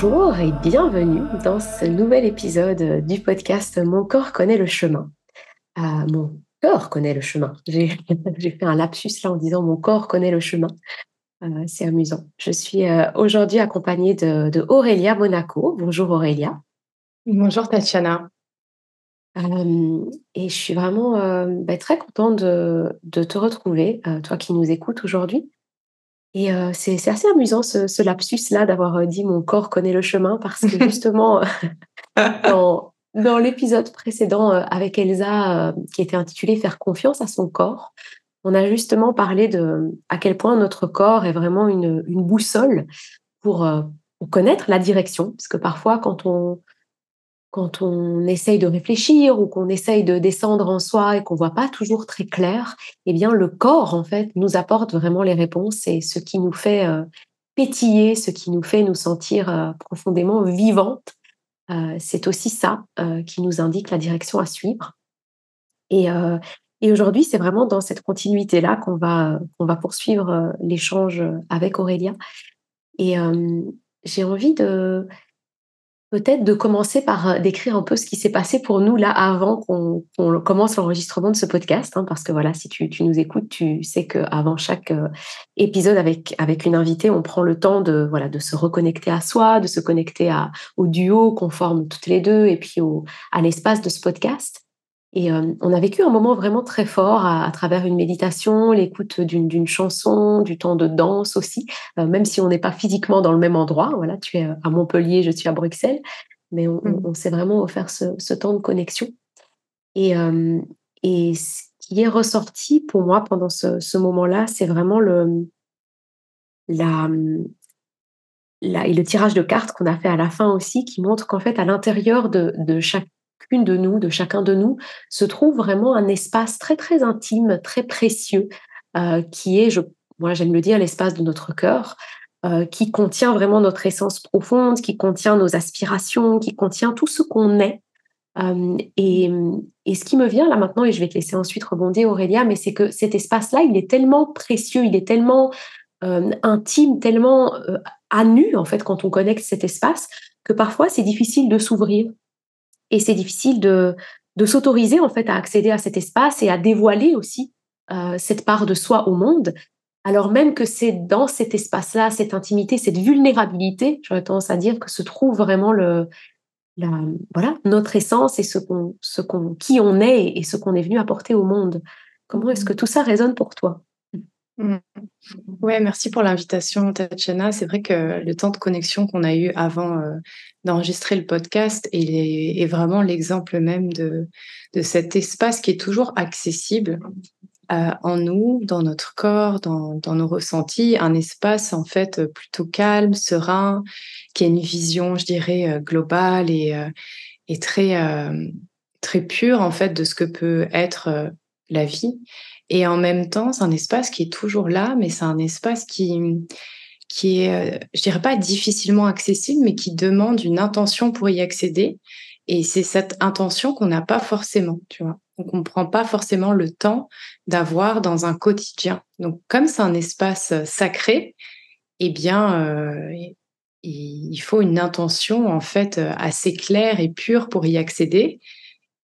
Bonjour et bienvenue dans ce nouvel épisode du podcast Mon corps connaît le chemin. Euh, mon corps connaît le chemin. J'ai fait un lapsus là en disant mon corps connaît le chemin. Euh, c'est amusant. Je suis euh, aujourd'hui accompagnée de, Aurélia Monaco. Bonjour Aurélia. Bonjour Tatiana. et je suis vraiment bah, très contente de, de te retrouver, toi qui nous écoutes aujourd'hui. Et c'est assez amusant ce, lapsus-là d'avoir dit mon corps connaît le chemin parce que justement, dans, dans l'épisode précédent avec Elsa, qui était intitulé Faire confiance à son corps, on a justement parlé de à quel point notre corps est vraiment une, une boussole pour, pour, connaître la direction. Parce que parfois, quand on, quand on essaye de réfléchir ou qu'on essaye de descendre en soi et qu'on voit pas toujours très clair, eh bien le corps en fait nous apporte vraiment les réponses et ce qui nous fait euh, pétiller, ce qui nous fait nous sentir euh, profondément vivantes, euh, c'est aussi ça qui nous indique la direction à suivre. Et, et aujourd'hui, c'est vraiment dans cette continuité là qu'on va qu'on va poursuivre l'échange avec Aurélia. Et j'ai envie de Peut-être de commencer par euh, décrire un peu ce qui s'est passé pour nous là avant qu'on commence l'enregistrement de ce podcast, hein, parce que voilà, si tu, nous écoutes, tu sais qu'avant chaque euh, épisode avec une invitée, on prend le temps de voilà de se reconnecter à soi, de se connecter au duo qu'on forme toutes les deux, et puis au, à l'espace de ce podcast. Et euh, on a vécu un moment vraiment très fort à, travers une méditation, l'écoute d'une chanson, du temps de danse aussi, euh, même si on n'est pas physiquement dans le même endroit. Voilà, tu es à Montpellier, je suis à Bruxelles, mais on, mmh. s'est vraiment offert ce, temps de connexion. Et, euh, et ce qui est ressorti pour moi pendant ce, moment-là, c'est vraiment le, la, la, et le tirage de cartes qu'on a fait à la fin aussi, qui montre qu'en fait, à l'intérieur de, de chaque chacune de nous, de chacun de nous, se trouve vraiment un espace très très intime, très précieux, euh, qui est, moi j'aime le dire, l'espace de notre cœur, euh, qui contient vraiment notre essence profonde, qui contient nos aspirations, qui contient tout ce qu'on est. Euh, et, et, ce qui me vient là maintenant, et je vais te laisser ensuite rebondir Aurélia, mais c'est que cet espace-là, il est tellement précieux, il est tellement intime, tellement à nu en fait quand on connecte cet espace, que parfois c'est difficile de s'ouvrir et c'est difficile de, de s'autoriser en fait à accéder à cet espace et à dévoiler aussi euh, cette part de soi au monde, alors même que c'est dans cet espace-là, cette intimité, cette vulnérabilité, j'aurais tendance à dire que se trouve vraiment le, la, voilà, notre essence et ce qu'on, ce qu'on, qui on est et ce qu'on est venu apporter au monde. Comment est-ce que tout ça résonne pour toi? Ouais, merci pour l'invitation, Tatiana. C'est vrai que le temps de connexion qu'on a eu avant euh, d'enregistrer le podcast est, vraiment l'exemple même de, cet espace qui est toujours accessible euh, en nous, dans notre corps, dans, nos ressentis, un espace en fait plutôt calme, serein, qui a une vision, je dirais, euh, globale et, et très, très pure en fait de ce que peut être la vie. Et en même temps, c'est un espace qui est toujours là, mais c'est un espace qui, qui est, euh, je dirais pas difficilement accessible, mais qui demande une intention pour y accéder. Et c'est cette intention qu'on n'a pas forcément, tu vois. Donc, on ne prend pas forcément le temps d'avoir dans un quotidien. Donc, comme c'est un espace euh, sacré, eh bien, euh, il faut une intention, en fait, assez claire et pure pour y accéder.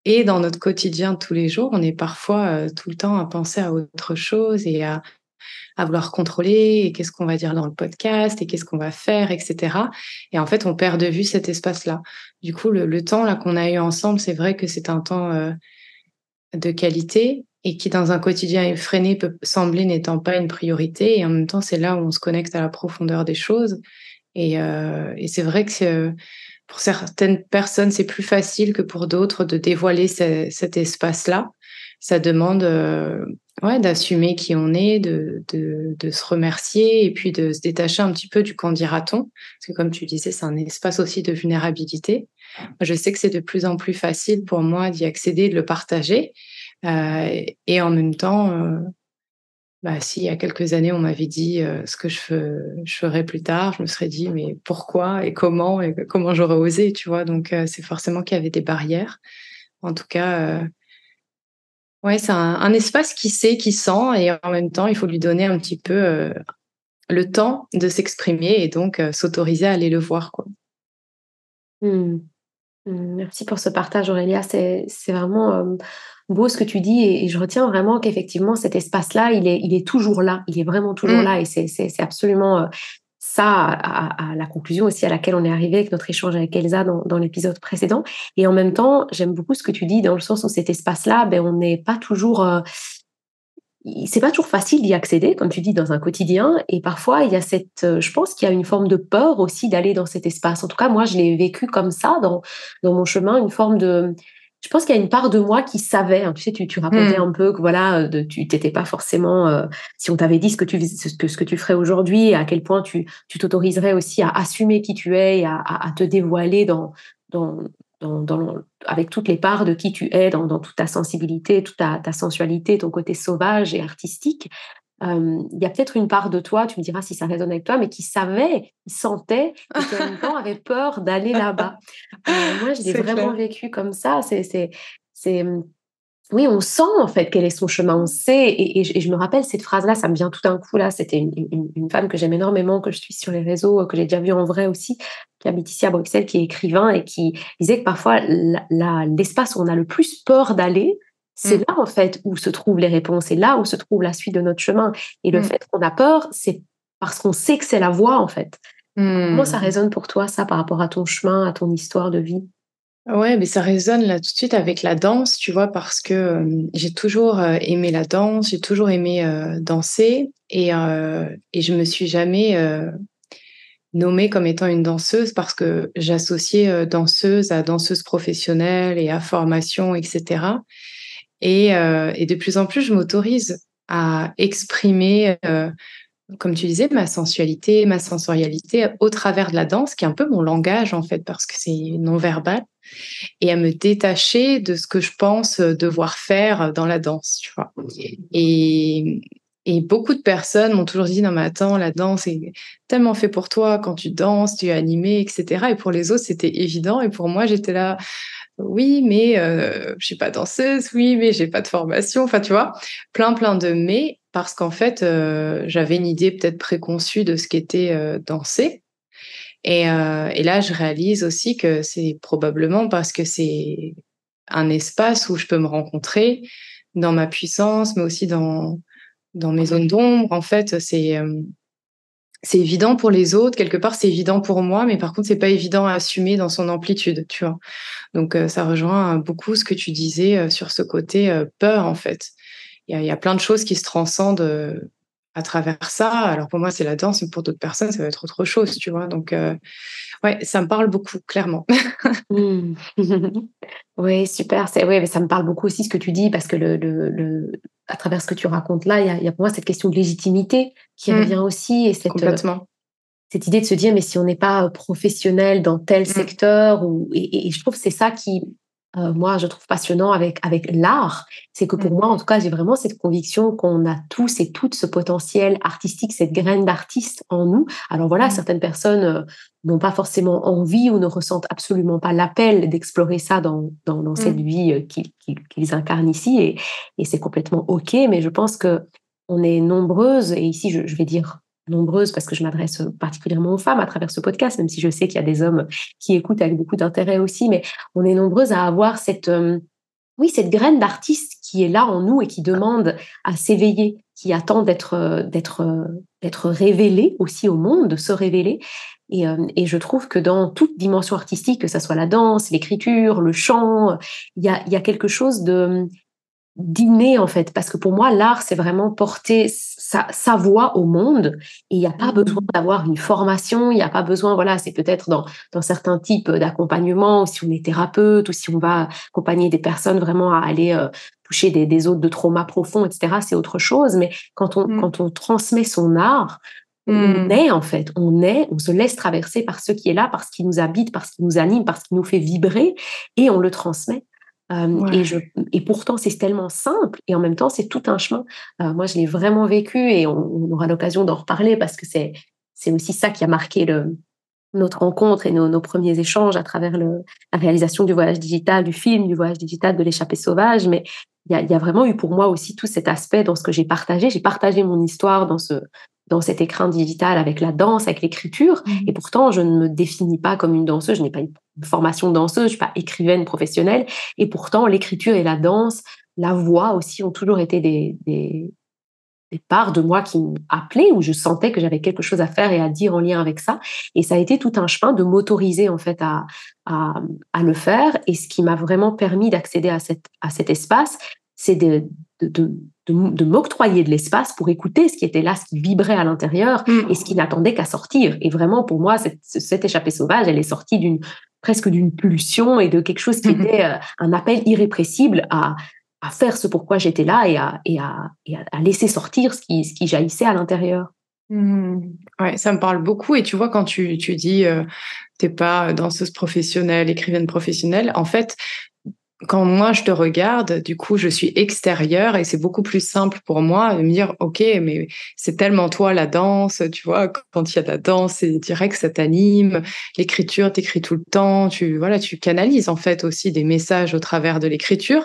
Et dans notre quotidien de tous les jours, on est parfois euh, tout le temps à penser à autre chose et à, à vouloir contrôler et qu'est-ce qu'on va dire dans le podcast et qu'est-ce qu'on va faire, etc. Et en fait, on perd de vue cet espace-là. Du coup, le, temps là qu'on a eu ensemble, c'est vrai que c'est un temps euh, de qualité et qui, dans un quotidien effréné, peut sembler n'étant pas une priorité. Et en même temps, c'est là où on se connecte à la profondeur des choses. Et, euh, et c'est vrai que pour certaines personnes, c'est plus facile que pour d'autres de dévoiler cet espace-là. Ça demande euh, ouais, d'assumer qui on est, de, de, se remercier et puis de se détacher un petit peu du quand dira-t-on. Parce que comme tu disais, c'est un espace aussi de vulnérabilité. Je sais que c'est de plus en plus facile pour moi d'y accéder, de le partager. Euh, et en même temps, euh, bah, si il y a quelques années, on m'avait dit euh, ce que je, ferais plus tard, je me serais dit, mais pourquoi et comment et comment j'aurais osé, tu vois? Donc, euh, c'est forcément qu'il y avait des barrières. En tout cas, euh, ouais, c'est un, espace qui sait, qui sent, et en même temps, il faut lui donner un petit peu le temps de s'exprimer et donc s'autoriser à aller le voir, quoi. Mmh. Mmh, merci pour ce partage, Aurélia. C'est vraiment beau ce que tu dis et, je retiens vraiment qu'effectivement, cet espace-là, il est, il est toujours là. Il est vraiment toujours mmh. là et c'est absolument ça à, la conclusion aussi à laquelle on est arrivé avec notre échange avec Elsa dans, dans l'épisode précédent. Et en même temps, j'aime beaucoup ce que tu dis dans le sens où cet espace-là, ben, on n'est pas toujours c'est pas toujours facile d'y accéder, comme tu dis, dans un quotidien. Et parfois, il y a cette, euh, je pense qu'il y a une forme de peur aussi d'aller dans cet espace. En tout cas, moi, je l'ai vécu comme ça dans, dans mon chemin, une forme de, je pense qu'il y a une part de moi qui savait. Hein, tu sais, tu, tu racontais mmh. un peu que voilà, de, tu t'étais pas forcément. Euh, si on t'avait dit ce que tu ce que, ce que tu ferais aujourd'hui, à quel point tu tu t'autoriserais aussi à assumer qui tu es et à, à, te dévoiler dans dans avec toutes les parts de qui tu es, dans, toute ta sensibilité, toute ta, sensualité, ton côté sauvage et artistique, euh, il y a peut-être une part de toi, tu me diras si ça résonne avec toi, mais qui savait, qui sentait, et qui en même temps avait peur d'aller là-bas. Euh, moi, je l'ai vraiment vécu comme ça. C'est, oui, on sent en fait quel est son chemin, on sait. Et, je me rappelle cette phrase-là, ça me vient tout d'un coup là. C'était une, femme que j'aime énormément, que je suis sur les réseaux, que j'ai déjà vue en vrai aussi, qui habite ici à Bruxelles, qui est écrivain et qui disait que parfois l'espace où on a le plus peur d'aller, c'est mmh. là en fait où se trouvent les réponses, c'est là où se trouve la suite de notre chemin. Et le mmh. fait qu'on a peur, c'est parce qu'on sait que c'est la voie en fait. Comment ça résonne pour toi ça par rapport à ton chemin, à ton histoire de vie? Ouais, mais ça résonne là tout de suite avec la danse, tu vois, parce que j'ai toujours aimé la danse, j'ai toujours aimé danser et, et je me suis jamais nommée comme étant une danseuse parce que j'associais danseuse à danseuse professionnelle et à formation, etc. Et, et de plus en plus, je m'autorise à exprimer comme tu disais, ma sensualité, ma sensorialité au travers de la danse, qui est un peu mon langage en fait, parce que c'est non verbal, et à me détacher de ce que je pense devoir faire dans la danse, tu vois. Et, et beaucoup de personnes m'ont toujours dit non mais attends, la danse est tellement fait pour toi quand tu danses, tu es animé, etc. Et pour les autres c'était évident, et pour moi j'étais là. Oui, mais euh, je suis pas danseuse. Oui, mais j'ai pas de formation. Enfin, tu vois, plein, plein de mais parce qu'en fait, euh, j'avais une idée peut-être préconçue de ce qu'était euh, danser. Euh, et, là, je réalise aussi que c'est probablement parce que c'est un espace où je peux me rencontrer dans ma puissance, mais aussi dans, dans mes zones d'ombre. En fait, c'est c'est évident pour les autres, quelque part c'est évident pour moi, mais par contre c'est pas évident à assumer dans son amplitude, tu vois. Donc ça rejoint beaucoup ce que tu disais sur ce côté peur en fait il y, a plein de choses qui se transcendent euh, à travers ça. Alors pour moi, c'est la danse, mais pour d'autres personnes, ça va être autre chose, tu vois. Donc, euh, ouais, ça me parle beaucoup, clairement. Mmh. oui, super. C'est, oui, mais ça me parle beaucoup aussi ce que tu dis, parce que le, le, à travers ce que tu racontes là, il y, a, pour moi cette question de légitimité qui mmh. revient aussi. Et cette, Complètement. cette idée de se dire, mais si on n'est pas professionnel dans tel mmh. secteur, ou, et, et, je trouve que c'est ça qui, euh, moi, je trouve passionnant avec, avec l'art, c'est que pour mmh. moi, en tout cas, j'ai vraiment cette conviction qu'on a tous et toutes ce potentiel artistique, cette graine d'artiste en nous. Alors voilà, mmh. certaines personnes euh, n'ont pas forcément envie ou ne ressentent absolument pas l'appel d'explorer ça dans, dans, dans cette mmh. vie euh, qu'ils incarnent ici, et, et c'est complètement OK, mais je pense que on est nombreuses, et ici, je, je vais dire nombreuses parce que je m'adresse particulièrement aux femmes à travers ce podcast, même si je sais qu'il y a des hommes qui écoutent avec beaucoup d'intérêt aussi, mais on est nombreuses à avoir cette, euh, oui, cette graine d'artiste qui est là en nous et qui demande à s'éveiller, qui attend d'être, euh, d'être, euh, d'être révélée aussi au monde, de se révéler. Et, et, je trouve que dans toute dimension artistique, que ce soit la danse, l'écriture, le chant, il y a, y a quelque chose de d'inné en fait, parce que pour moi, l'art, c'est vraiment porter sa, sa, voix au monde. Et il n'y a pas besoin mmh. d'avoir une formation, il n'y a pas besoin, voilà, c'est peut-être dans, dans certains types d'accompagnement, si on est thérapeute ou si on va accompagner des personnes vraiment à aller euh, toucher des, des zones de trauma profond, etc., c'est autre chose. Mais quand on, mmh. quand on transmet son art, on mmh. est en fait, on est, on se laisse traverser par ce qui est là, par ce qui nous habite, par ce qui nous anime, par ce qui nous fait vibrer, et on le transmet et, je, et pourtant, c'est tellement simple et en même temps, c'est tout un chemin. moi, je l'ai vraiment vécu et on, aura l'occasion d'en reparler parce que c'est, c'est aussi ça qui a marqué le, notre rencontre et nos, nos premiers échanges à travers le, la réalisation du voyage digital, du film, du voyage digital, de l'échappée sauvage. Mais il y a, vraiment eu pour moi aussi tout cet aspect dans ce que j'ai partagé. J'ai partagé mon histoire dans ce, dans cet écran digital avec la danse, avec l'écriture. Mmh. Et pourtant, je ne me définis pas comme une danseuse. Je n'ai pas une formation danseuse. Je suis pas écrivaine professionnelle. Et pourtant, l'écriture et la danse, la voix aussi ont toujours été des, des, des parts de moi qui m'appelaient, où je sentais que j'avais quelque chose à faire et à dire en lien avec ça. Et ça a été tout un chemin de m'autoriser en fait à, à, à, le faire. Et ce qui m'a vraiment permis d'accéder à, cette, à cet espace, c'est de, de, de, m'octroyer de l'espace pour écouter ce qui était là, ce qui vibrait à l'intérieur mmh. et ce qui n'attendait qu'à sortir. Et vraiment, pour moi, cette, cette échappée sauvage, elle est sortie d'une presque d'une pulsion et de quelque chose qui mmh était euh, un appel irrépressible à, à faire ce pourquoi j'étais là et à, et à, à, laisser sortir ce qui, ce qui jaillissait à l'intérieur. Mmh. Ouais, ça me parle beaucoup. Et tu vois, quand tu, tu dis euh, t'es pas danseuse professionnelle, écrivaine professionnelle, en fait, quand moi je te regarde, du coup, je suis extérieure et c'est beaucoup plus simple pour moi de me dire, OK, mais c'est tellement toi la danse, tu vois, quand il y a de la danse, c'est direct, ça t'anime. L'écriture, t'écris tout le temps, tu, voilà, tu canalises en fait aussi des messages au travers de l'écriture.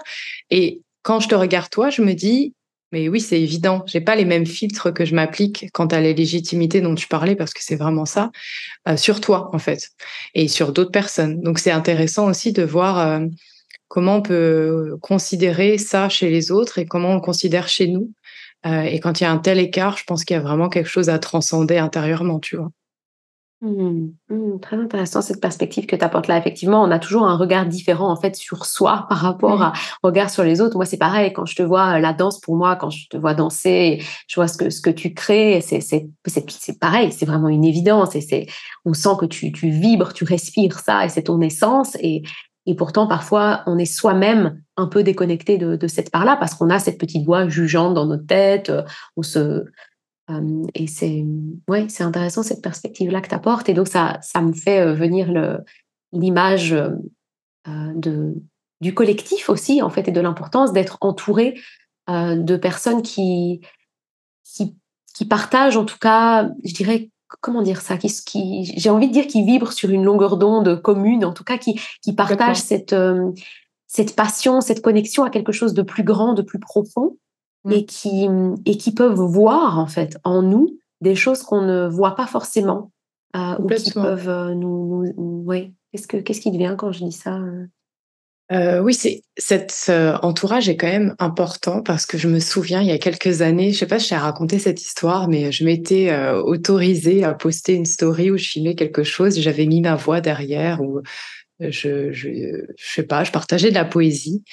Et quand je te regarde toi, je me dis, mais oui, c'est évident. J'ai pas les mêmes filtres que je m'applique quant à la légitimité dont tu parlais, parce que c'est vraiment ça, euh, sur toi, en fait, et sur d'autres personnes. Donc, c'est intéressant aussi de voir euh, comment on peut considérer ça chez les autres et comment on le considère chez nous. Euh, et quand il y a un tel écart, je pense qu'il y a vraiment quelque chose à transcender intérieurement, tu vois. Mmh, mmh, très intéressant cette perspective que tu apportes là. Effectivement, on a toujours un regard différent en fait sur soi par rapport à regard sur les autres. Moi, c'est pareil quand je te vois euh, la danse pour moi, quand je te vois danser, je vois ce que ce que tu crées, c'est c'est c'est pareil, c'est vraiment une évidence et c'est on sent que tu tu vibres, tu respires ça et c'est ton essence et et pourtant parfois on est soi-même un peu déconnecté de, cette part-là parce qu'on a cette petite voix jugeante dans notre tête, euh, on se et c'est ouais, intéressant cette perspective-là que tu apportes. Et donc, ça, ça me fait venir l'image du collectif aussi, en fait, et de l'importance d'être entouré de personnes qui, qui, partagent, en tout cas, je dirais, comment dire ça, qui, qui j'ai envie de dire qui vibrent sur une longueur d'onde commune, en tout cas, qui, qui partagent cette, cette passion, cette connexion à quelque chose de plus grand, de plus profond. Mmh. et qui, et qui peuvent voir en fait en nous des choses qu'on ne voit pas forcément euh, ou qui peuvent euh, nous, nous ouais. qu'est-ce que qu'est-ce qui devient quand je dis ça euh? euh, oui, c'est cet entourage est quand même important parce que je me souviens il y a quelques années, je sais pas si j'ai raconté cette histoire, mais je m'étais autorisée à poster une story où je filmais quelque chose, j'avais mis ma voix derrière ou je, je, je sais pas, je partageais de la poésie.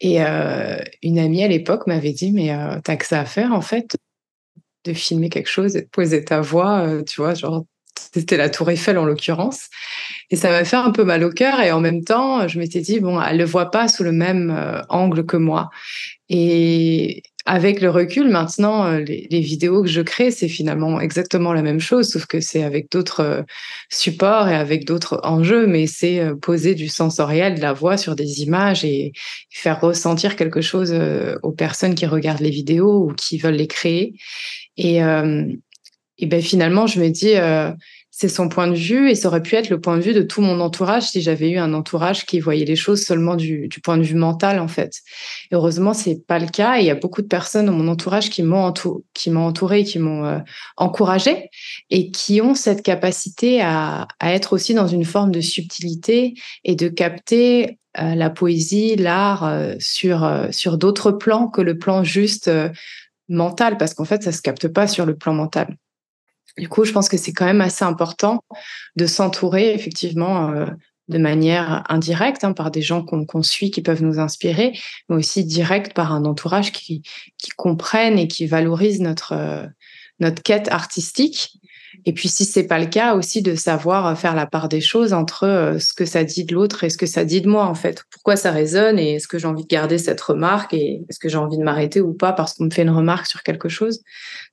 Et euh, une amie à l'époque m'avait dit, mais euh, t'as que ça à faire en fait, de filmer quelque chose et de poser ta voix, euh, tu vois, genre c'était la Tour Eiffel en l'occurrence. Et ça m'a fait un peu mal au cœur. Et en même temps, je m'étais dit, bon, elle le voit pas sous le même euh, angle que moi. Et avec le recul, maintenant, euh, les, les vidéos que je crée, c'est finalement exactement la même chose, sauf que c'est avec d'autres euh, supports et avec d'autres enjeux, mais c'est poser du sensoriel, de la voix sur des images et faire ressentir quelque chose aux personnes qui regardent les vidéos ou qui veulent les créer. Et, et ben finalement, je me dis, euh, c'est son point de vue et ça aurait pu être le point de vue de tout mon entourage si j'avais eu un entourage qui voyait les choses seulement du, du point de vue mental en fait. Et heureusement, c'est pas le cas. Il y a beaucoup de personnes dans mon entourage qui m'ont qui m'ont entouré, qui m'ont euh, encouragé et qui ont cette capacité à, à, être aussi dans une forme de subtilité et de capter euh, la poésie, l'art euh, sur sur d'autres plans que le plan juste mental, parce qu'en fait, ça se capte pas sur le plan mental. Du coup, je pense que c'est quand même assez important de s'entourer effectivement euh, de manière indirecte hein, par des gens qu'on suit, qui peuvent nous inspirer, mais aussi direct par un entourage qui, qui comprenne et qui valorise notre, euh, notre quête artistique et puis, si c'est pas le cas, aussi de savoir faire la part des choses entre euh, ce que ça dit de l'autre et ce que ça dit de moi, en fait. Pourquoi ça résonne et est-ce que j'ai envie de garder cette remarque et est-ce que j'ai envie de m'arrêter ou pas parce qu'on me fait une remarque sur quelque chose?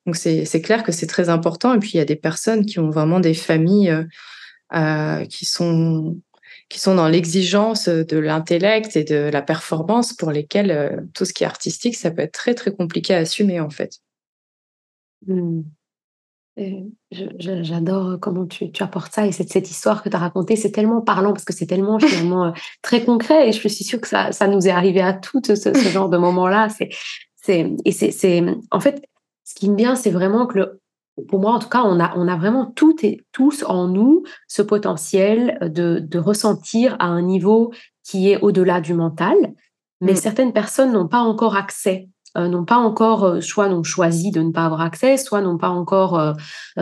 Donc, c'est clair que c'est très important. Et puis, il y a des personnes qui ont vraiment des familles euh, euh qui sont qui sont dans l'exigence de l'intellect et de la performance pour lesquelles euh, tout ce qui est artistique, ça peut être très, très compliqué à assumer, en fait. Mmh. J'adore comment tu, tu, apportes ça et cette, cette histoire que tu as racontée, c'est tellement parlant parce que c'est tellement finalement euh, très concret et je suis sûre que ça, ça nous est arrivé à toutes ce, ce genre de c'est, et c'est, en fait, ce qui me vient, c'est vraiment que le, pour moi, en tout cas, on a, on a vraiment toutes et tous en nous ce potentiel de, de ressentir à un niveau qui est au-delà du mental. Mais mmh. certaines personnes n'ont pas encore accès euh, n'ont pas encore, euh, soit n'ont choisi de ne pas avoir accès, soit n'ont pas encore euh,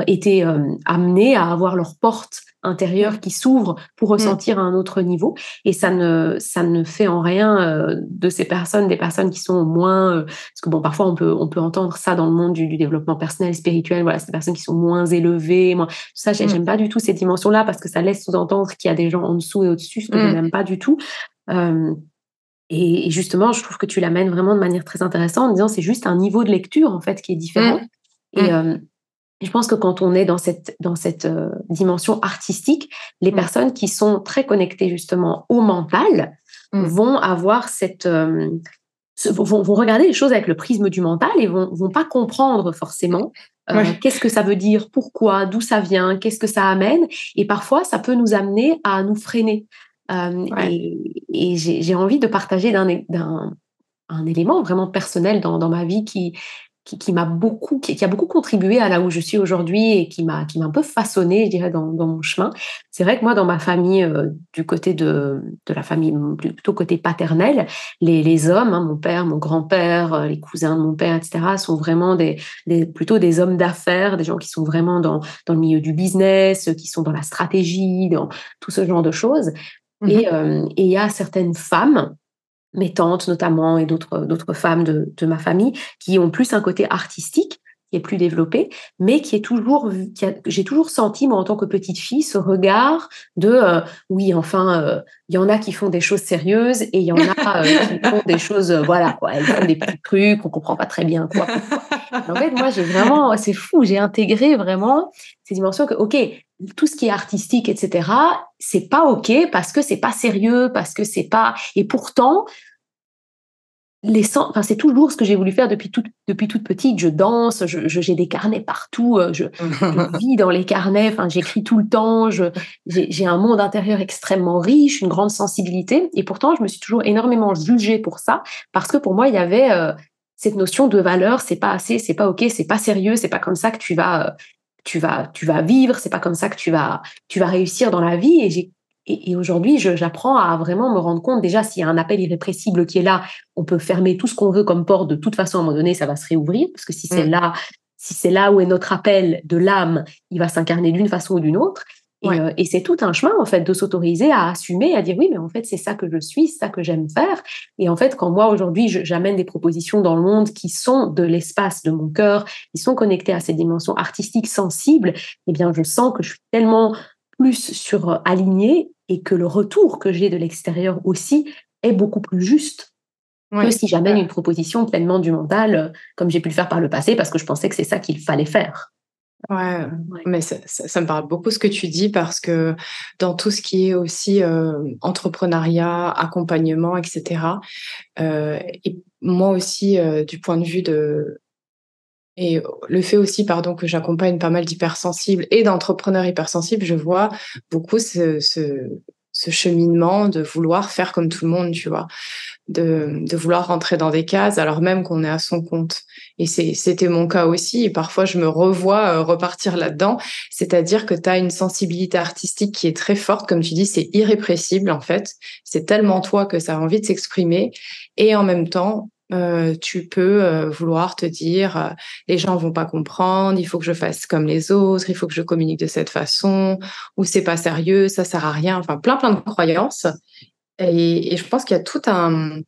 été amenés à avoir leur porte intérieure mmh. qui s'ouvre pour mmh. ressentir à un autre niveau. Et ça ne, ça ne fait en rien de ces personnes des personnes qui sont moins, parce que bon, parfois on peut, on peut entendre ça dans le monde du, développement personnel, spirituel. Voilà, des personnes qui sont moins élevées. Moins, tout ça, j'aime pas du tout ces dimensions-là parce que ça laisse sous-entendre qu'il y a des gens en dessous et au-dessus, ce que je n'aime pas du tout. Et, justement, je trouve que tu l'amènes vraiment de manière très intéressante en disant c'est juste un niveau de lecture en fait qui est différent. Mmh. Et mmh. je pense que quand on est dans cette, dans cette euh, dimension artistique, les mmh. personnes qui sont très connectées justement au mental vont avoir cette, euh, vont, vont, regarder les choses avec le prisme du mental et vont, vont pas comprendre forcément euh, qu'est-ce que ça veut dire, pourquoi, d'où ça vient, qu'est-ce que ça amène. Et parfois, ça peut nous amener à nous freiner, et, j'ai envie de partager d'un un élément vraiment personnel dans, dans ma vie qui, qui, m'a beaucoup, qui, a beaucoup contribué à là où je suis aujourd'hui et qui m'a, qui m'a un peu façonné, je dirais, dans, dans mon chemin. C'est vrai que moi, dans ma famille, euh, du côté de, de la famille, plutôt côté paternel, les, les hommes, hein, mon père, mon grand-père, euh, les cousins de mon père, etc., sont vraiment des, des plutôt des hommes d'affaires, des gens qui sont vraiment dans, dans le milieu du business, qui sont dans la stratégie, dans tout ce genre de choses. Mmh euh, et il y a certaines femmes, mes tantes notamment et d'autres d'autres femmes de, de, ma famille, qui ont plus un côté artistique qui est plus développé, mais qui est toujours, j'ai toujours senti moi en tant que petite fille ce regard de euh, oui enfin euh, il y en a qui font des choses sérieuses et il y en a qui font des choses voilà quoi, elles font des petits trucs qu'on comprend pas très bien quoi. En fait moi j'ai vraiment c'est fou j'ai intégré vraiment ces dimensions que ok tout ce qui est artistique, etc., c'est pas ok parce que c'est pas sérieux, parce que c'est pas. Et pourtant, les enfin, c'est toujours ce que j'ai voulu faire depuis toute, depuis toute petite. Je danse, je, j'ai des carnets partout, euh, je, vis dans les carnets, enfin, j'écris tout le temps, je, j'ai, un monde intérieur extrêmement riche, une grande sensibilité. Et pourtant, je me suis toujours énormément jugée pour ça, parce que pour moi, il y avait euh, cette notion de valeur, c'est pas assez, c'est pas ok, c'est pas sérieux, c'est pas comme ça que tu vas euh, tu vas, tu vas vivre, c'est pas comme ça que tu vas, tu vas réussir dans la vie. Et j'ai et, aujourd'hui, j'apprends à vraiment me rendre compte, déjà, s'il y a un appel irrépressible qui est là, on peut fermer tout ce qu'on veut comme porte. De toute façon, à un moment donné, ça va se réouvrir. Parce que si c'est mm. là, si c'est là où est notre appel de l'âme, il va s'incarner d'une façon ou d'une autre. Euh, et, c'est tout un chemin, en fait, de s'autoriser à assumer, à dire oui, mais en fait, c'est ça que je suis, c'est ça que j'aime faire. Et en fait, quand moi, aujourd'hui, j'amène des propositions dans le monde qui sont de l'espace de mon cœur, qui sont connectées à ces dimensions artistiques sensibles, eh bien, je sens que je suis tellement plus sur euh, alignée et que le retour que j'ai de l'extérieur aussi est beaucoup plus juste que si j'amène une proposition pleinement du mental, euh, comme j'ai pu le faire par le passé, parce que je pensais que c'est ça qu'il fallait faire. Ouais, mais ça, ça, me parle beaucoup ce que tu dis parce que dans tout ce qui est aussi euh, entrepreneuriat, accompagnement, etc. Euh, et moi aussi, euh, du point de vue de et le fait aussi, pardon, que j'accompagne pas mal d'hypersensibles et d'entrepreneurs hypersensibles, je vois beaucoup ce, cheminement de vouloir faire comme tout le monde, tu vois, de, de vouloir rentrer dans des cases alors même qu'on est à son compte. Et c'était mon cas aussi. Et parfois, je me revois euh, repartir là-dedans. C'est-à-dire que tu as une sensibilité artistique qui est très forte. Comme tu dis, c'est irrépressible, en fait. C'est tellement toi que ça a envie de s'exprimer. Et en même temps, euh, tu peux euh, vouloir te dire euh, les gens vont pas comprendre, il faut que je fasse comme les autres, il faut que je communique de cette façon, ou c'est pas sérieux, ça sert à rien, enfin plein plein de croyances. Et, je pense qu'il y a tout un,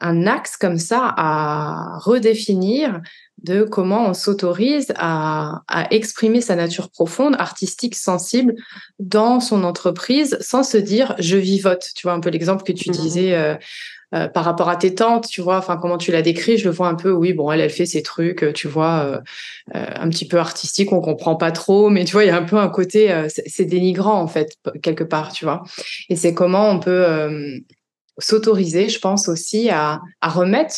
un axe comme ça à redéfinir de comment on s'autorise à, à, exprimer sa nature profonde, artistique, sensible dans son entreprise sans se dire je vivote. Tu vois un peu l'exemple que tu mmh disais euh, par rapport à tes tantes, tu vois, enfin comment tu l'as décrit, je le vois un peu. Oui, bon, elle, elle fait ses trucs, euh, tu vois, euh, un petit peu artistique, on comprend pas trop, mais tu vois, il y a un peu un côté, c'est dénigrant en fait quelque part, tu vois. Et c'est comment on peut s'autoriser, je pense aussi, à, à remettre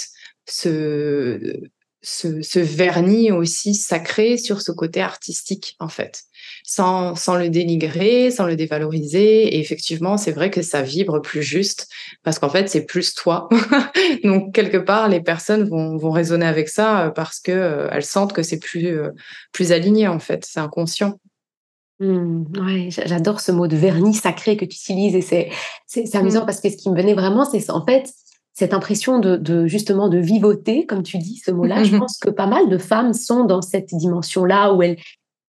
ce ce, vernis aussi sacré sur ce côté artistique, en fait, sans, sans le dénigrer, sans le dévaloriser. Et effectivement, c'est vrai que ça vibre plus juste parce qu'en fait, c'est plus toi. Donc, quelque part, les personnes vont, vont raisonner avec ça euh, parce que euh, elles sentent que c'est plus, euh, plus aligné, en fait. C'est inconscient. Mmh, ouais, j'adore ce mot de vernis sacré que tu utilises et c'est, c'est, amusant mmh. parce que ce qui me venait vraiment, c'est en fait cette impression de, justement de vivoter, comme tu dis ce mot-là. Je pense que pas mal de femmes sont dans cette dimension-là où elles,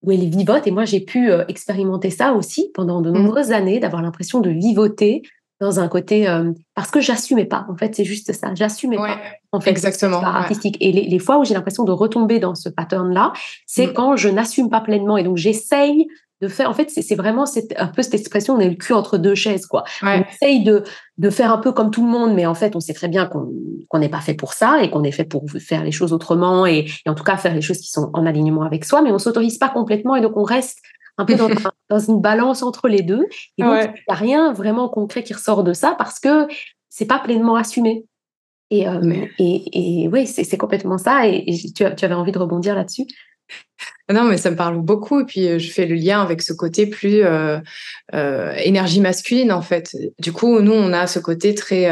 où elles vivotent. Et moi, j'ai pu euh, expérimenter ça aussi pendant de mmh. nombreuses années, d'avoir l'impression de vivoter dans un côté euh, parce que j'assumais pas. En fait, c'est juste ça. J'assumais pas. En fait, exactement. artistique. Et les, fois où j'ai l'impression de retomber dans ce pattern-là, c'est mmh. quand je n'assume pas pleinement. Et donc, j'essaye de faire. En fait, c'est vraiment un peu cette expression, on est le cul entre deux chaises, quoi. On essaye de, de faire un peu comme tout le monde, mais en fait, on sait très bien qu'on n'est pas fait pour ça et qu'on est fait pour faire les choses autrement et, en tout cas faire les choses qui sont en alignement avec soi, mais on s'autorise pas complètement et donc on reste un peu dans, dans une balance entre les deux. Et donc, il n'y a rien vraiment concret qui ressort de ça parce que c'est pas pleinement assumé. Et, euh, et, et, oui, c'est complètement ça. Et, tu, tu, avais envie de rebondir là-dessus? Non, mais ça me parle beaucoup. Et puis, euh, je fais le lien avec ce côté plus euh, euh, énergie masculine, en fait. Du coup, nous, on a ce côté très,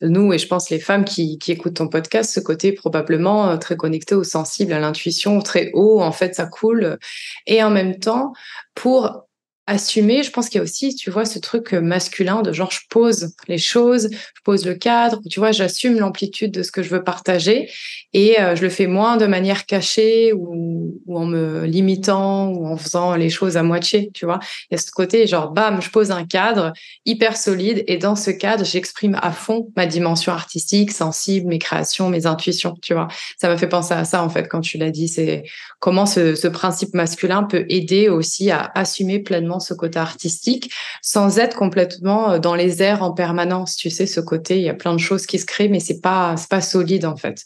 nous, et je pense les femmes qui, qui, écoutent ton podcast, ce côté probablement très connecté au sensible, à l'intuition, très haut, en fait, ça coule. Et en même temps, pour assumer, je pense qu'il y a aussi, tu vois, ce truc masculin de genre, je pose les choses, je pose le cadre, tu vois, j'assume l'amplitude de ce que je veux partager et euh, je le fais moins de manière cachée ou, en me limitant ou en faisant les choses à moitié, tu vois. Il y a ce côté, genre, bam, je pose un cadre hyper solide et dans ce cadre, j'exprime à fond ma dimension artistique, sensible, mes créations, mes intuitions, tu vois. Ça m'a fait penser à ça, en fait, quand tu l'as dit, c'est comment ce principe masculin peut aider aussi à assumer pleinement ce côté artistique sans être complètement euh, dans les airs en permanence. Tu sais, ce côté, il y a plein de choses qui se créent, mais c'est pas, pas solide en fait.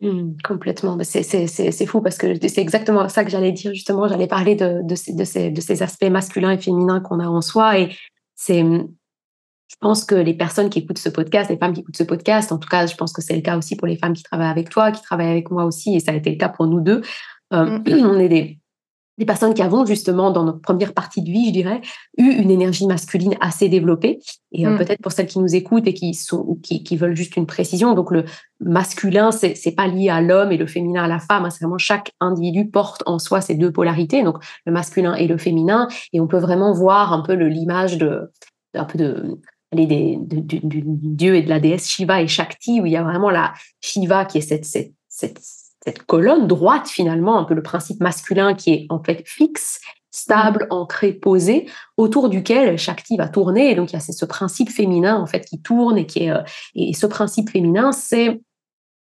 Mmh, complètement. C'est fou parce que c'est exactement ça que j'allais dire justement. J'allais parler de, de, ces, de, ces, de, ces, aspects masculins et féminins qu'on a en soi. Et c'est, je pense que les personnes qui écoutent ce podcast, les femmes qui écoutent ce podcast, en tout cas, je pense que c'est le cas aussi pour les femmes qui travaillent avec toi, qui travaillent avec moi aussi, et ça a été le cas pour nous deux. Euh, mmh. On est des, des personnes qui avons justement dans notre première partie de vie, je dirais, eu une énergie masculine assez développée. Et euh, mm. peut-être pour celles qui nous écoutent et qui sont qui, qui veulent juste une précision, donc le masculin, c'est c'est pas lié à l'homme et le féminin à la femme. Hein, c'est vraiment chaque individu porte en soi ces deux polarités, donc le masculin et le féminin. Et on peut vraiment voir un peu l'image de un peu de des, du, dieu et de la déesse Shiva et Shakti, où il y a vraiment la Shiva qui est cette, cette, cette cette colonne droite finalement, un peu le principe masculin qui est en fait fixe, stable, mm. ancré, posé, autour duquel Shakti va tourner. Et donc il y a ce principe féminin en fait qui tourne et qui est euh, et ce principe féminin, c'est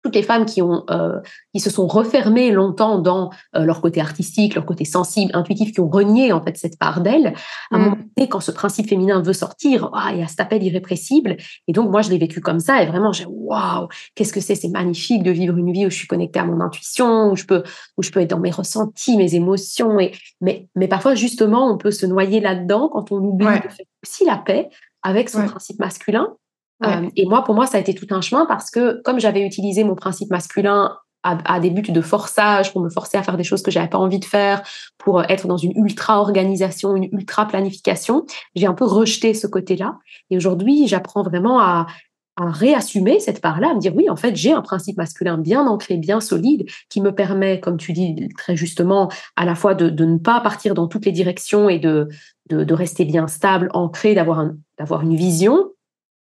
toutes les femmes qui ont euh, qui se sont refermées longtemps dans euh, leur côté artistique, leur côté sensible, intuitif, qui ont renié en fait cette part d'elles. À un mm. moment donné, quand ce principe féminin veut sortir, ah, il y a cet appel irrépressible. Et donc moi, je l'ai vécu comme ça. Et vraiment, j'ai waouh, qu'est-ce que c'est C'est magnifique de vivre une vie où je suis connectée à mon intuition, où je peux où je peux être dans mes ressentis, mes émotions. Et mais mais parfois justement, on peut se noyer là-dedans quand on oublie de faire aussi la paix avec son principe masculin euh, et moi, pour moi, ça a été tout un chemin parce que comme j'avais utilisé mon principe masculin à, des buts de forçage, pour me forcer à faire des choses que j'avais pas envie de faire, pour être dans une ultra organisation, une ultra planification, j'ai un peu rejeté ce côté-là. Et aujourd'hui, j'apprends vraiment à, réassumer cette part-là, à me dire oui, en fait, j'ai un principe masculin bien ancré, bien solide, qui me permet, comme tu dis très justement, à la fois de, ne pas partir dans toutes les directions et de, de, rester bien stable, ancré, d'avoir d'avoir une vision,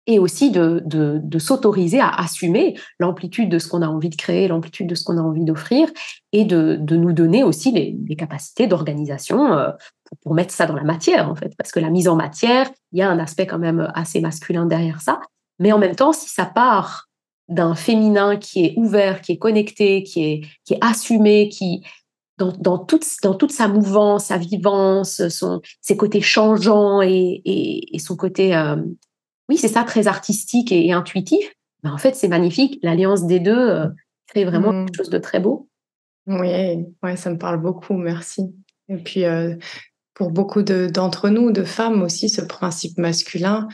et aussi de, de, s'autoriser à assumer l'amplitude de ce qu'on a envie de créer, l'amplitude de ce qu'on a envie d'offrir, et de, de, nous donner aussi les, capacités d'organisation euh, pour, mettre ça dans la matière, en fait. Parce que la mise en matière, il y a un aspect quand même assez masculin derrière ça. Mais en même temps, si ça part d'un féminin qui est ouvert, qui est connecté, qui est, qui est assumé, qui, dans, dans, toute, dans toute sa mouvance, sa vivance, son, ses côtés changeants et, et, et son côté euh, oui, c'est ça, très artistique et, intuitif. Mais en fait, c'est magnifique. L'alliance des deux euh, crée vraiment quelque mmh. chose de très beau. Oui, ouais, ça me parle beaucoup, merci. Et puis, euh, pour beaucoup d'entre nous, de femmes aussi, ce principe masculin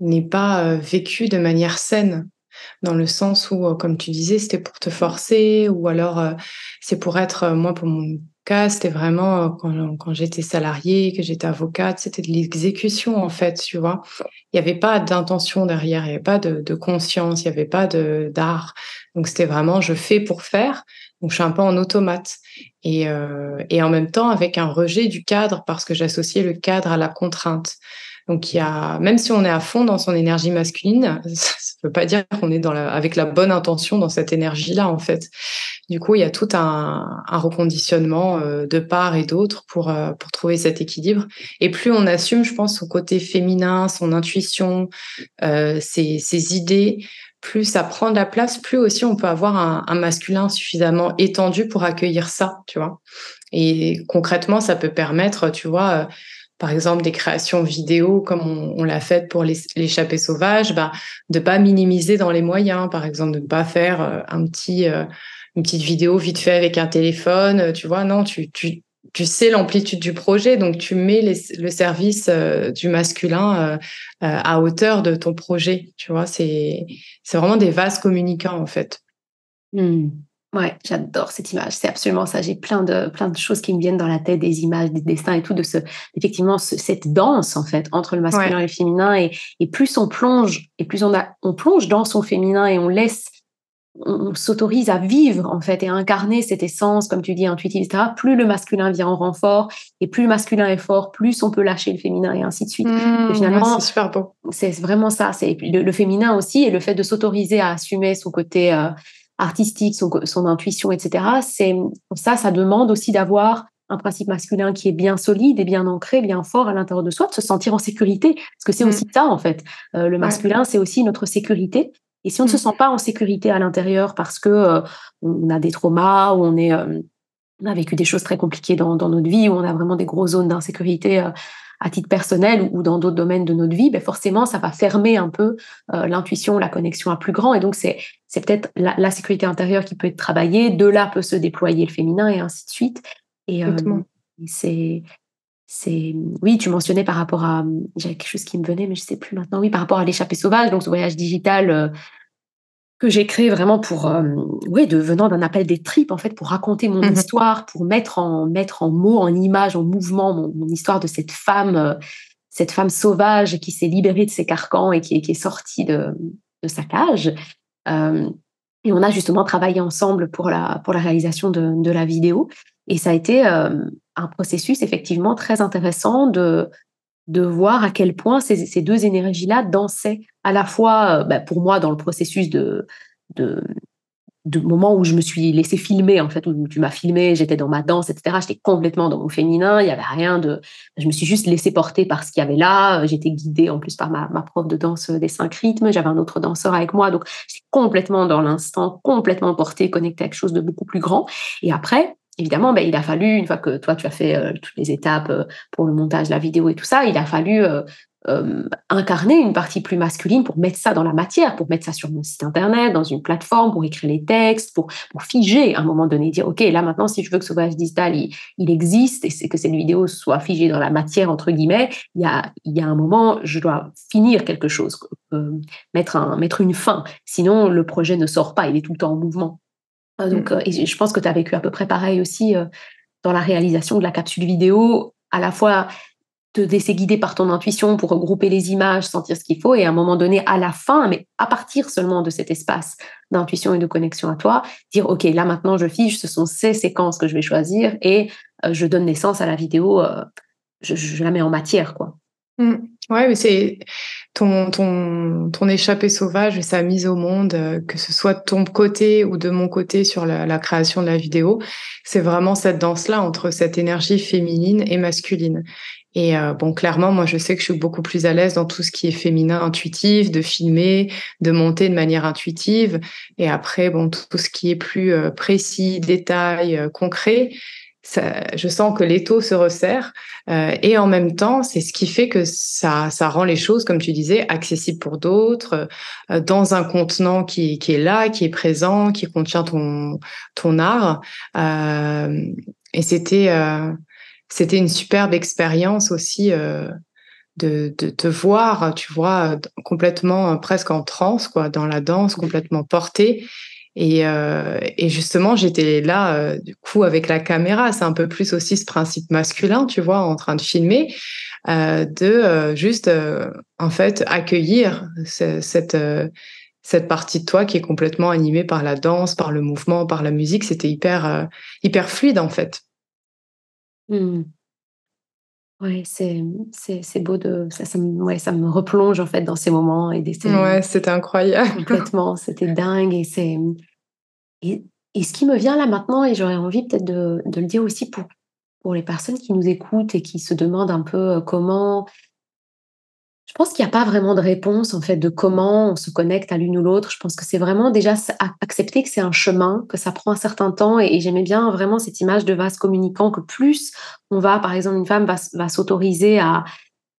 n'est pas euh, vécu de manière saine. dans le sens où, comme tu disais, c'était pour te forcer, ou alors c'est pour être, moi, pour mon cas, c'était vraiment quand, quand j'étais salariée, que j'étais avocate, c'était de l'exécution, en fait, tu vois. Il n'y avait pas d'intention derrière, il n'y avait pas de, de conscience, il n'y avait pas d'art. Donc, c'était vraiment, je fais pour faire. Donc, je suis un peu en automate. Et, euh, et en même temps, avec un rejet du cadre, parce que j'associais le cadre à la contrainte. Donc, il y a, même si on est à fond dans son énergie masculine, ça ne veut pas dire qu'on est dans la, avec la bonne intention dans cette énergie-là, en fait. Du coup, il y a tout un, reconditionnement euh, de part et d'autre pour, euh, pour trouver cet équilibre. Et plus on assume, je pense, son côté féminin, son intuition, euh, ses, idées, plus ça prend de la place, plus aussi on peut avoir un, masculin suffisamment étendu pour accueillir ça, tu vois. Et concrètement, ça peut permettre, tu vois, par exemple des créations vidéo comme on, l'a fait pour l'échappée sauvage, bah, de pas minimiser dans les moyens, par exemple, de ne pas faire un petit, une petite vidéo vite fait avec un téléphone, tu vois, non, tu, tu, tu sais l'amplitude du projet, donc tu mets le service euh, du masculin euh, euh, à hauteur de ton projet. Tu vois, c'est c'est vraiment des vases communicants en fait. Mmh. Ouais, j'adore cette image. C'est absolument ça. J'ai plein de plein de choses qui me viennent dans la tête, des images, des dessins et tout de ce effectivement cette danse en fait entre le masculin et le féminin. Et, et plus on plonge et plus on a on plonge dans son féminin et on laisse on, s'autorise à vivre en fait et à incarner cette essence, comme tu dis, intuitive, etc. Plus le masculin vient en renfort et plus le masculin est fort, plus on peut lâcher le féminin et ainsi de suite. Mmh, finalement, c'est super beau. C'est vraiment ça. C'est le, féminin aussi et le fait de s'autoriser à assumer son côté euh, artistique, son, son, intuition, etc. C'est ça, ça demande aussi d'avoir un principe masculin qui est bien solide et bien ancré, bien fort à l'intérieur de soi, de se sentir en sécurité, parce que c'est mmh. aussi ça en fait. Euh, le masculin, c'est aussi notre sécurité et si on ne se mmh. sent pas en sécurité à l'intérieur parce que euh, on a des traumas ou on est euh, on a vécu des choses très compliquées dans, dans, notre vie, ou on a vraiment des grosses zones d'insécurité euh, à titre personnel ou, dans d'autres domaines de notre vie, ben forcément, ça va fermer un peu l'intuition, la connexion à plus grand. Et donc, c'est, c'est peut-être la, sécurité intérieure qui peut être travaillée. De là peut se déployer le féminin et ainsi de suite. Et c'est, c'est, oui, tu mentionnais par rapport à, j'avais quelque chose qui me venait, mais je sais plus maintenant. Oui, par rapport à l'échappée sauvage, donc ce voyage digital que j'ai créé vraiment pour, euh, oui, devenant d'un appel des tripes, en fait, pour raconter mon mmh histoire, pour mettre en, mettre en mots, en images, en mouvement mon, histoire de cette femme, euh, cette femme sauvage qui s'est libérée de ses carcans et qui, qui est sortie de, de sa cage. Euh, et on a justement travaillé ensemble pour la, pour la réalisation de, de la vidéo. Et ça a été un processus effectivement très intéressant de, de voir à quel point ces, deux énergies-là dansaient à la fois, euh, bah, pour moi, dans le processus de, de, de moment où je me suis laissé filmer, en fait, où tu m'as filmé, j'étais dans ma danse, etc. J'étais complètement dans mon féminin, il n'y avait rien de... Je me suis juste laissé porter par ce qu'il y avait là. J'étais guidée en plus par ma, ma prof de danse des cinq rythmes. J'avais un autre danseur avec moi. Donc, j'étais complètement dans l'instant, complètement portée, connectée à quelque chose de beaucoup plus grand. Et après, évidemment, ben, il a fallu, une fois que toi, tu as fait euh, toutes les étapes euh, pour le montage, la vidéo et tout ça, il a fallu euh, incarner une partie plus masculine pour mettre ça dans la matière, pour mettre ça sur mon site internet, dans une plateforme, pour écrire les textes, pour, figer à un moment donné, dire, OK, là maintenant, si je veux que ce voyage digital, il, existe et que cette vidéo soit figée dans la matière, entre guillemets, il y a, il y a un moment, je dois finir quelque chose, mettre, un, mettre une fin. Sinon, le projet ne sort pas, il est tout le temps en mouvement. Euh, donc, mmh. euh, et je pense que tu as vécu à peu près pareil aussi euh, dans la réalisation de la capsule vidéo, à la fois te laisser guider par ton intuition pour regrouper les images, sentir ce qu'il faut, et à un moment donné, à la fin, mais à partir seulement de cet espace d'intuition et de connexion à toi, dire, OK, là maintenant, je fiche, ce sont ces séquences que je vais choisir, et je donne naissance à la vidéo, je, je, la mets en matière, quoi. Mmh. Ouais, mais c'est ton, ton, ton échappée sauvage et sa mise au monde, euh, que ce soit de ton côté ou de mon côté sur la, création de la vidéo, c'est vraiment cette danse-là entre cette énergie féminine et masculine. Et euh, bon, clairement, moi, je sais que je suis beaucoup plus à l'aise dans tout ce qui est féminin intuitif, de filmer, de monter de manière intuitive. Et après, bon, tout, ce qui est plus euh, précis, détail, concret, je sens que l'étau se resserre euh, et en même temps, c'est ce qui fait que ça, ça rend les choses, comme tu disais, accessibles pour d'autres, euh, dans un contenant qui, qui, est là, qui est présent, qui contient ton, ton art. Euh, et c'était, c'était une superbe expérience aussi de, de te voir, tu vois, complètement presque en transe, quoi, dans la danse, complètement portée. Et, euh, et justement, j'étais là, euh, du coup, avec la caméra. C'est un peu plus aussi ce principe masculin, tu vois, en train de filmer, euh, de juste, en fait, accueillir cette, cette partie de toi qui est complètement animée par la danse, par le mouvement, par la musique. C'était hyper, hyper fluide, en fait. Mmh. Ouais, c'est c'est beau de ça ça me ouais, ça me replonge en fait dans ces moments et des Ouais, c'était incroyable. Complètement, c'était dingue et c'est et ce qui me vient là maintenant et j'aurais envie peut-être de le dire aussi pour pour les personnes qui nous écoutent et qui se demandent un peu, comment je pense qu'il n'y a pas vraiment de réponse en fait de comment on se connecte à l'une ou l'autre. Je pense que c'est vraiment déjà accepter que c'est un chemin, que ça prend un certain temps. Et, j'aimais bien vraiment cette image de vase communicant que plus on va, par exemple, une femme va, s'autoriser à,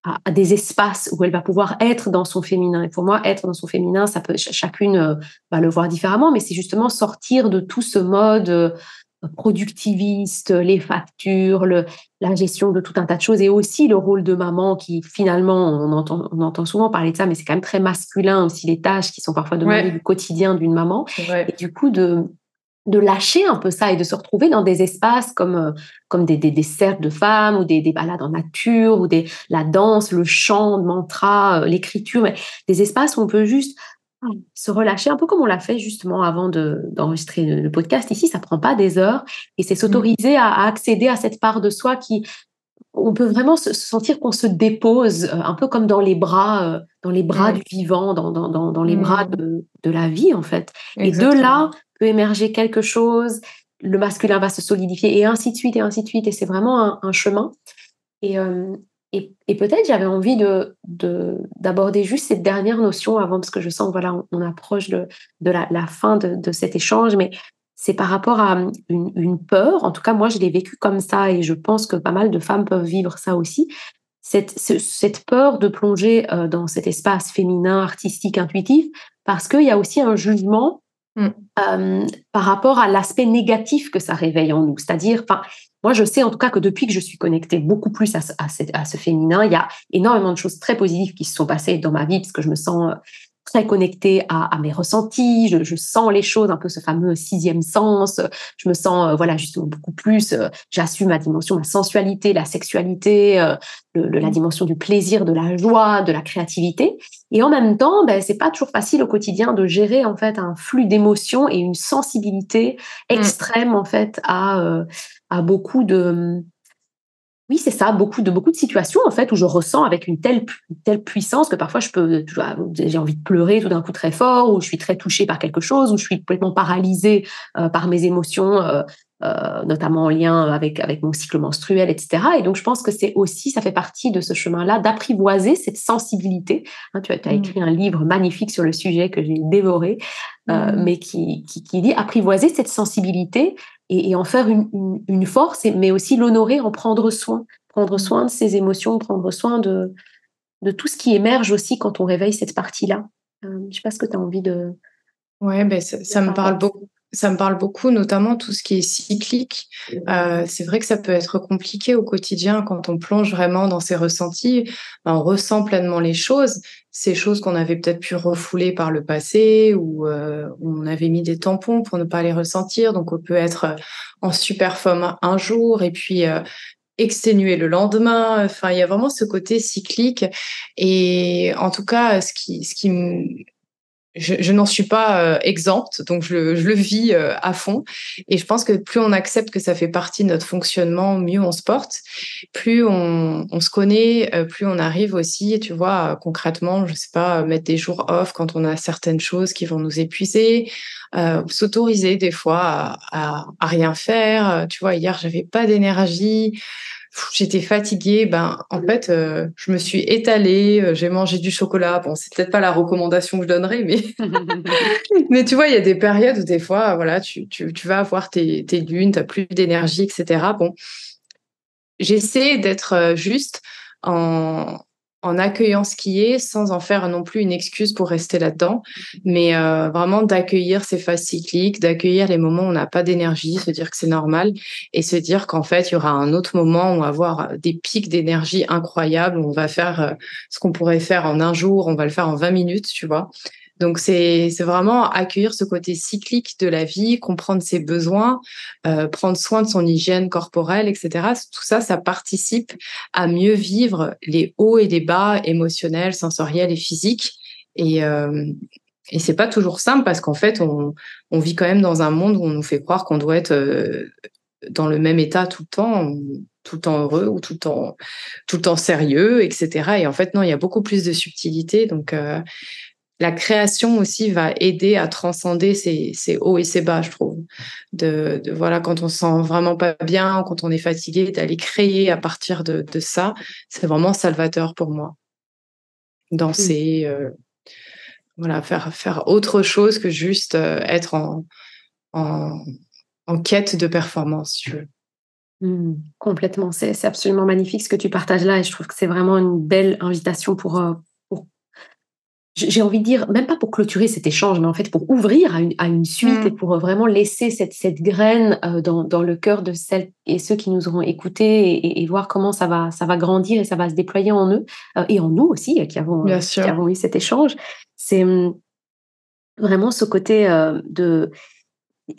à, des espaces où elle va pouvoir être dans son féminin. Et pour moi, être dans son féminin, ça peut chacune euh, va le voir différemment, mais c'est justement sortir de tout ce mode euh, productiviste, les factures, le, la gestion de tout un tas de choses et aussi le rôle de maman qui finalement, on entend, on entend souvent parler de ça, mais c'est quand même très masculin aussi les tâches qui sont parfois demandées du quotidien d'une maman. Et du coup, de, de lâcher un peu ça et de se retrouver dans des espaces comme, euh, comme des, des, des cercles de femmes ou des, des balades en nature ou des, la danse, le chant, le mantra, euh, l'écriture, des espaces où on peut juste se relâcher, un peu comme on l'a fait justement avant d'enregistrer le, podcast. Ici, ça prend pas des heures et c'est mmh. s'autoriser à, accéder à cette part de soi qui, on peut vraiment se, sentir qu'on se dépose, euh, un peu comme dans les bras, dans les bras du vivant, dans, dans, dans, les bras mmh. de, de, la vie en fait. Et de là peut émerger quelque chose. Le masculin va se solidifier et ainsi de suite et ainsi de suite. Et c'est vraiment un, chemin. Et, euh, et, peut-être j'avais envie de, d'aborder juste cette dernière notion avant, parce que je sens voilà, on, approche de, de la, fin de, cet échange, mais c'est par rapport à une, peur. En tout cas, moi, je l'ai vécu comme ça et je pense que pas mal de femmes peuvent vivre ça aussi. Cette, cette peur de plonger euh, dans cet espace féminin, artistique, intuitif, parce qu'il y a aussi un jugement mmh. euh, par rapport à l'aspect négatif que ça réveille en nous. C'est-à-dire, moi, je sais en tout cas que depuis que je suis connectée beaucoup plus à ce, féminin, il y a énormément de choses très positives qui se sont passées dans ma vie parce que je me sens euh, très connectée à, mes ressentis, je, sens les choses, un peu ce fameux sixième sens, je me sens, euh, voilà, justement beaucoup plus, euh, j'assume ma dimension, ma sensualité, la sexualité, la dimension du plaisir, de la joie, de la créativité. Et en même temps, ben, c'est pas toujours facile au quotidien de gérer en fait un flux d'émotions et une sensibilité mmh. extrême en fait à à beaucoup de oui, c'est ça, beaucoup de beaucoup de situations en fait où je ressens avec une telle telle puissance que parfois je peux j'ai envie de pleurer tout d'un coup très fort ou je suis très touchée par quelque chose ou je suis complètement paralysée euh, par mes émotions euh, euh, notamment en lien avec avec mon cycle menstruel, etc. Et donc je pense que c'est aussi ça fait partie de ce chemin-là d'apprivoiser cette sensibilité. Hein, tu as, as, mmh. écrit un livre magnifique sur le sujet que j'ai dévoré, mmh. mais qui, qui, qui dit apprivoiser cette sensibilité et, en faire une, force, mais aussi l'honorer, en prendre soin, prendre mmh. soin de ses émotions, prendre soin de, de tout ce qui émerge aussi quand on réveille cette partie-là. Euh, je ne sais pas ce que tu as envie de... Ouais, ben ça, me parle beaucoup. Ça me parle beaucoup, notamment tout ce qui est cyclique. Euh, c'est vrai que ça peut être compliqué au quotidien quand on plonge vraiment dans ses ressentis. Ben, on ressent pleinement les choses, ces choses qu'on avait peut-être pu refouler par le passé ou euh, on avait mis des tampons pour ne pas les ressentir. Donc on peut être en super forme un jour et puis euh, exténuer le lendemain. Enfin, il y a vraiment ce côté cyclique. Et en tout cas, ce qui, ce qui je, n'en suis pas euh, exempte, donc je, le vis euh, à fond. Et je pense que plus on accepte que ça fait partie de notre fonctionnement, mieux on se porte, plus on, se connaît, euh, plus on arrive aussi, tu vois, concrètement, je sais pas, mettre des jours off quand on a certaines choses qui vont nous épuiser, s'autoriser des fois à, à, à, rien faire. Tu vois, hier, j'avais pas d'énergie j'étais fatiguée. Ben, en fait, euh, je me suis étalée, euh, j'ai mangé du chocolat. Bon, c'est peut-être pas la recommandation que je donnerais, mais, mais tu vois, il y a des périodes où des fois, voilà, tu, tu, tu vas avoir tes, tes lunes, tu plus d'énergie, etc. Bon, j'essaie d'être euh, juste en, en accueillant ce qui est sans en faire non plus une excuse pour rester là-dedans, mais euh, vraiment d'accueillir ces phases cycliques, d'accueillir les moments où on n'a pas d'énergie, se dire que c'est normal et se dire qu'en fait, il y aura un autre moment où on va avoir des pics d'énergie incroyables, où on va faire euh, ce qu'on pourrait faire en un jour, on va le faire en 20 minutes, tu vois. Donc c'est vraiment accueillir ce côté cyclique de la vie, comprendre ses besoins, euh, prendre soin de son hygiène corporelle, etc. Tout ça, ça participe à mieux vivre les hauts et les bas émotionnels, sensoriels et physiques. Et, euh, et c'est pas toujours simple parce qu'en fait, on, on, vit quand même dans un monde où on nous fait croire qu'on doit être euh, dans le même état tout le temps, tout le temps heureux ou tout le temps, tout le temps sérieux, etc. Et en fait, non, il y a beaucoup plus de subtilité. Donc, euh, la création aussi va aider à transcender ces, hauts et ces bas, je trouve. De, voilà, quand on se sent vraiment pas bien, quand on est fatigué, d'aller créer à partir de, ça, c'est vraiment salvateur pour moi. Danser, euh, voilà, faire, faire autre chose que juste euh, être en, en, quête de performance, tu veux. Mmh, complètement, c'est absolument magnifique ce que tu partages là et je trouve que c'est vraiment une belle invitation pour, euh, j'ai envie de dire, même pas pour clôturer cet échange, mais en fait pour ouvrir à une, à une suite et mm. pour vraiment laisser cette, cette graine euh, dans, dans, le cœur de celles et ceux qui nous auront écoutés et, voir comment ça va, ça va grandir et ça va se déployer en eux euh, et en nous aussi euh, qui avons, qui avons eu cet échange. C'est hum, vraiment ce côté de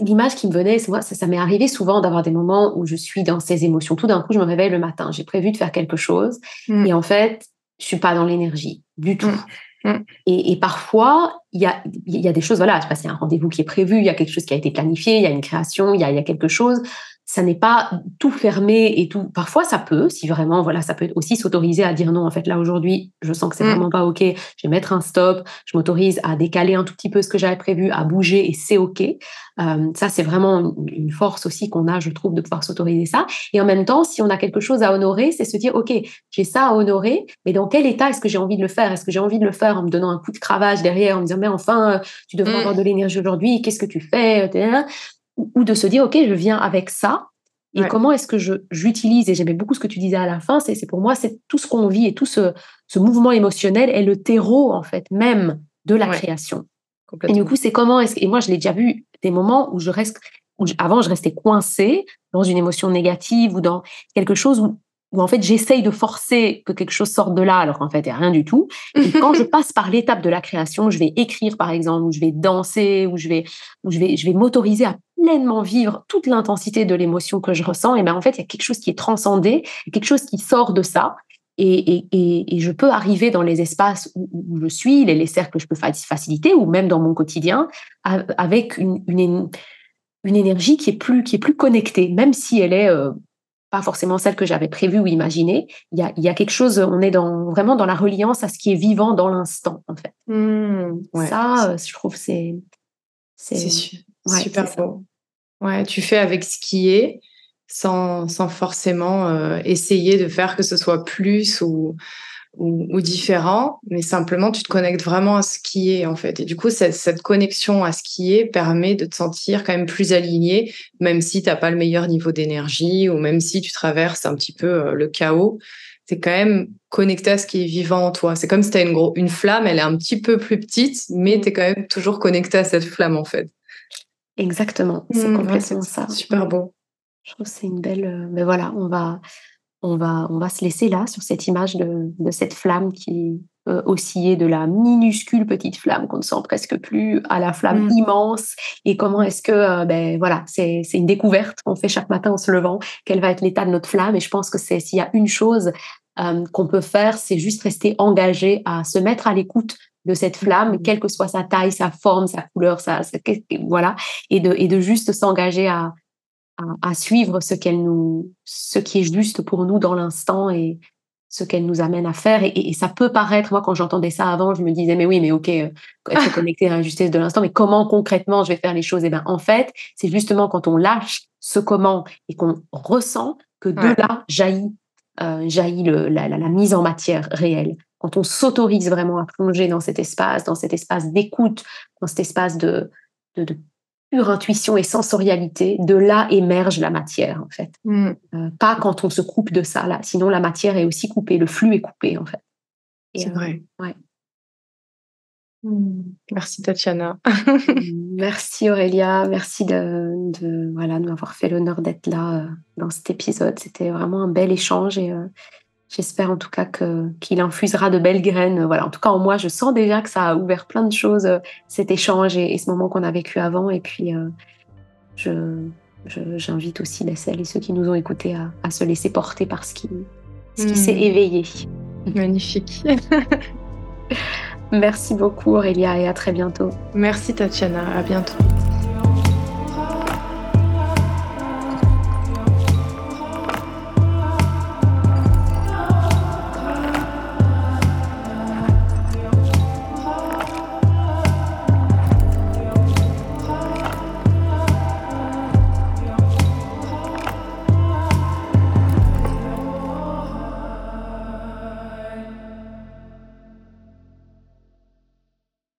l'image qui me venait, moi, ça, ça m'est arrivé souvent d'avoir des moments où je suis dans ces émotions. Tout d'un coup, je me réveille le matin, j'ai prévu de faire quelque chose mm. et en fait, je suis pas dans l'énergie du tout. Mm. Mm. Et, parfois, il y a, des choses, voilà, il y a un rendez-vous qui est prévu, il y a quelque chose qui a été planifié, il y a une création, il y a quelque chose ça n'est pas tout fermé et tout. Parfois, ça peut, si vraiment, voilà, ça peut aussi s'autoriser à dire non. En fait, là aujourd'hui, je sens que c'est mm. vraiment pas ok. Je vais mettre un stop. Je m'autorise à décaler un tout petit peu ce que j'avais prévu, à bouger et c'est ok. Euh, ça, c'est vraiment une force aussi qu'on a, je trouve, de pouvoir s'autoriser ça. Et en même temps, si on a quelque chose à honorer, c'est se dire ok, j'ai ça à honorer, mais dans quel état est-ce que j'ai envie de le faire? Est-ce que j'ai envie de le faire en me donnant un coup de cravache derrière, en me disant mais enfin, tu devrais mm. avoir de l'énergie aujourd'hui. Qu'est-ce que tu fais? Ou de se dire, OK, je viens avec ça. Et comment est-ce que j'utilise, et j'aimais beaucoup ce que tu disais à la fin, c'est, c'est pour moi, c'est tout ce qu'on vit et tout ce, ce mouvement émotionnel est le terreau, en fait, même de la création. Et du coup, c'est comment est-ce et moi, je l'ai déjà vu des moments où je reste, où avant, je restais coincée dans une émotion négative ou dans quelque chose où où en fait j'essaye de forcer que quelque chose sorte de là alors qu'en fait il n'y a rien du tout. Et quand je passe par l'étape de la création, je vais écrire par exemple, ou je vais danser, ou je vais, ou je vais, je vais m'autoriser à pleinement vivre toute l'intensité de l'émotion que je ressens. Et ben en fait il y a quelque chose qui est transcendé, quelque chose qui sort de ça. Et, et, et, je peux arriver dans les espaces où, je suis, les, les, cercles que je peux faciliter, ou même dans mon quotidien, avec une, une, une énergie qui est plus qui est plus connectée, même si elle est euh, pas forcément celle que j'avais prévue ou imaginée. Il y a, il y a quelque chose, on est dans, vraiment dans la reliance à ce qui est vivant dans l'instant, en fait. Mmh, ça, je trouve, c'est. C'est super beau. Ouais, tu fais avec ce qui est sans, sans forcément euh, essayer de faire que ce soit plus ou, ou, différent, mais simplement tu te connectes vraiment à ce qui est en fait. Et du coup, cette, cette connexion à ce qui est permet de te sentir quand même plus aligné, même si tu n'as pas le meilleur niveau d'énergie ou même si tu traverses un petit peu euh, le chaos. Tu es quand même connecté à ce qui est vivant en toi. C'est comme si tu as une, gros, une flamme, elle est un petit peu plus petite, mais tu es quand même toujours connecté à cette flamme en fait. Exactement, c'est mmh, complètement ça. Super beau. Je trouve que c'est une belle. Euh, mais voilà, on va on va, on va se laisser là sur cette image de, cette flamme qui euh, oscillait de la minuscule petite flamme qu'on ne sent presque plus à la flamme mm. immense et comment est-ce que euh, ben voilà c'est une découverte qu'on fait chaque matin en se levant quel va être l'état de notre flamme et je pense que c'est s'il y a une chose euh, qu'on peut faire c'est juste rester engagé à se mettre à l'écoute de cette flamme, mm. quelle que soit sa taille, sa forme, sa couleur, sa, voilà, et de, et de juste s'engager à, à, suivre ce qu'elle nous, ce qui est juste pour nous dans l'instant et ce qu'elle nous amène à faire. Et, ça peut paraître, moi, quand j'entendais ça avant, je me disais, mais oui, mais ok, euh, être connecté à la justesse de l'instant, mais comment concrètement je vais faire les choses? Et eh ben, en fait, c'est justement quand on lâche ce comment et qu'on ressent que de là jaillit, euh, jaillit le, la, la, mise en matière réelle. Quand on s'autorise vraiment à plonger dans cet espace, dans cet espace d'écoute, dans cet espace de, de, de pure intuition et sensorialité, de là émerge la matière, en fait. Mm. Euh, pas quand on se coupe de ça, là. Sinon, la matière est aussi coupée, le flux est coupé, en fait. C'est vrai. Ouais. Mmh. Merci Tatiana. merci Aurélia, merci de, de voilà, m'avoir fait l'honneur d'être là dans cet épisode. C'était vraiment un bel échange et j'espère en tout cas que, qu'il infusera de belles graines. Voilà, en tout cas en moi, je sens déjà que ça a ouvert plein de choses, cet échange et, ce moment qu'on a vécu avant. Et puis, je, j'invite aussi les celles et ceux qui nous ont écoutés à, se laisser porter par ce qui, ce qui s'est mmh. éveillé. Magnifique. Merci beaucoup Aurélia et à très bientôt. Merci Tatiana, à bientôt.